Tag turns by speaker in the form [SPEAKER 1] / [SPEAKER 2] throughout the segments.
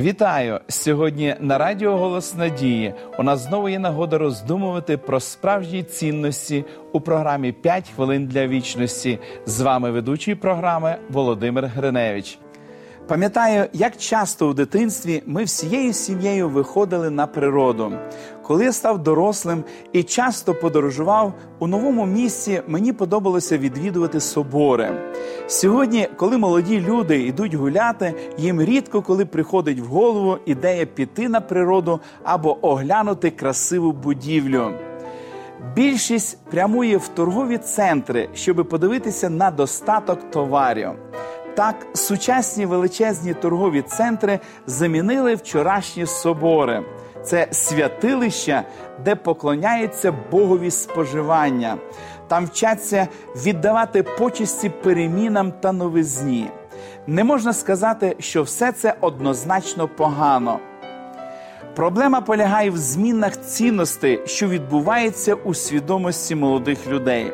[SPEAKER 1] Вітаю сьогодні на Радіо Голос Надії. У нас знову є нагода роздумувати про справжні цінності у програмі «5 хвилин для вічності. З вами ведучий програми Володимир Гриневич. Пам'ятаю, як часто у дитинстві ми всією сім'єю виходили на природу. Коли я став дорослим і часто подорожував у новому місці, мені подобалося відвідувати собори. Сьогодні, коли молоді люди йдуть гуляти, їм рідко коли приходить в голову ідея піти на природу або оглянути красиву будівлю. Більшість прямує в торгові центри, щоб подивитися на достаток товарів. Так, сучасні величезні торгові центри замінили вчорашні собори. Це святилища, де поклоняються Богові споживання. Там вчаться віддавати почесті перемінам та новизні. Не можна сказати, що все це однозначно погано. Проблема полягає в змінах цінностей, що відбувається у свідомості молодих людей.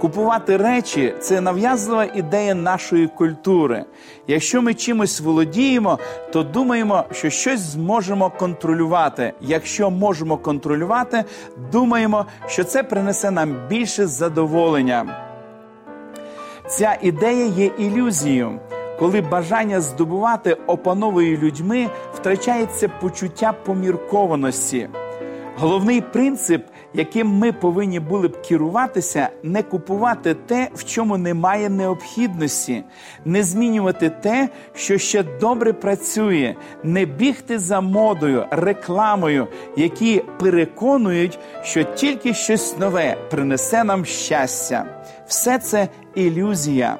[SPEAKER 1] Купувати речі це нав'язлива ідея нашої культури. Якщо ми чимось володіємо, то думаємо, що щось зможемо контролювати. Якщо можемо контролювати, думаємо, що це принесе нам більше задоволення. Ця ідея є ілюзією коли бажання здобувати опановує людьми, втрачається почуття поміркованості. Головний принцип, яким ми повинні були б керуватися, не купувати те, в чому немає необхідності, не змінювати те, що ще добре працює, не бігти за модою, рекламою, які переконують, що тільки щось нове принесе нам щастя. Все це ілюзія.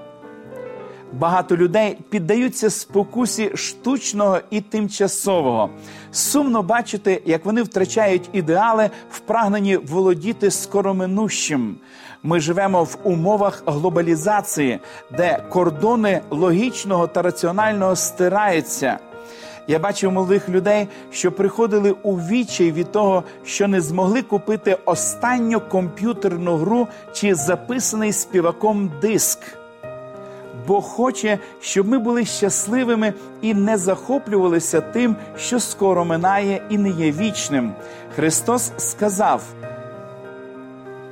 [SPEAKER 1] Багато людей піддаються спокусі штучного і тимчасового. Сумно бачити, як вони втрачають ідеали, в прагненні володіти скороминущим. Ми живемо в умовах глобалізації, де кордони логічного та раціонального стираються. Я бачив молодих людей, що приходили у відчай від того, що не змогли купити останню комп'ютерну гру чи записаний співаком диск. Бог хоче, щоб ми були щасливими і не захоплювалися тим, що скоро минає і не є вічним. Христос сказав.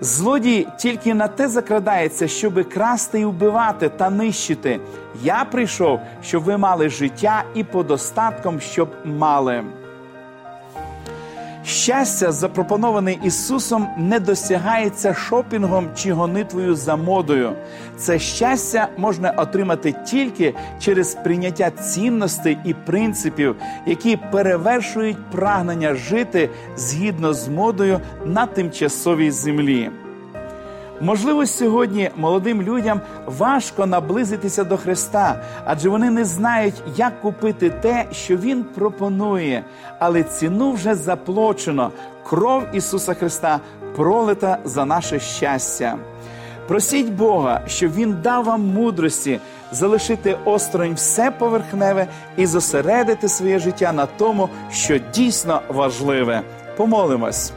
[SPEAKER 1] Злодій тільки на те закрадається, щоби красти і вбивати та нищити. Я прийшов, щоб ви мали життя і по достатком, щоб мали. Щастя, запропоноване Ісусом, не досягається шопінгом чи гонитвою за модою. Це щастя можна отримати тільки через прийняття цінностей і принципів, які перевершують прагнення жити згідно з модою на тимчасовій землі. Можливо, сьогодні молодим людям важко наблизитися до Христа, адже вони не знають, як купити те, що Він пропонує, але ціну вже заплачено. Кров Ісуса Христа пролита за наше щастя. Просіть Бога, щоб Він дав вам мудрості залишити осторонь все поверхневе і зосередити своє життя на тому, що дійсно важливе. Помолимось,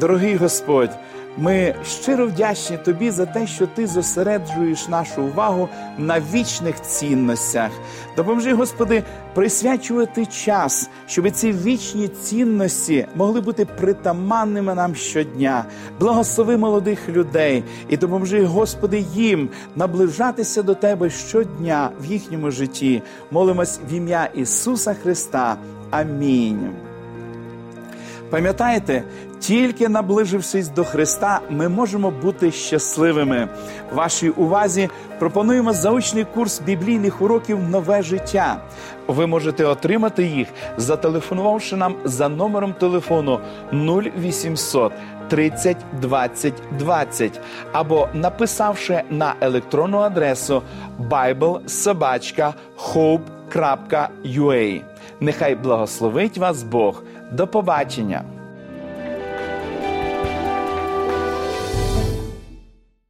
[SPEAKER 1] дорогий Господь. Ми щиро вдячні тобі за те, що ти зосереджуєш нашу увагу на вічних цінностях. Допоможи, Господи, присвячувати час, щоб ці вічні цінності могли бути притаманними нам щодня. Благослови молодих людей і допоможи, Господи, їм наближатися до Тебе щодня в їхньому житті. Молимось в ім'я Ісуса Христа. Амінь. Пам'ятаєте, тільки наближившись до Христа, ми можемо бути щасливими. Вашій увазі пропонуємо заочний курс біблійних уроків Нове життя. Ви можете отримати їх, зателефонувавши нам за номером телефону 0800 30 20 20 або написавши на електронну адресу biblesobachka.hope.ua. Нехай благословить вас Бог. До побачення.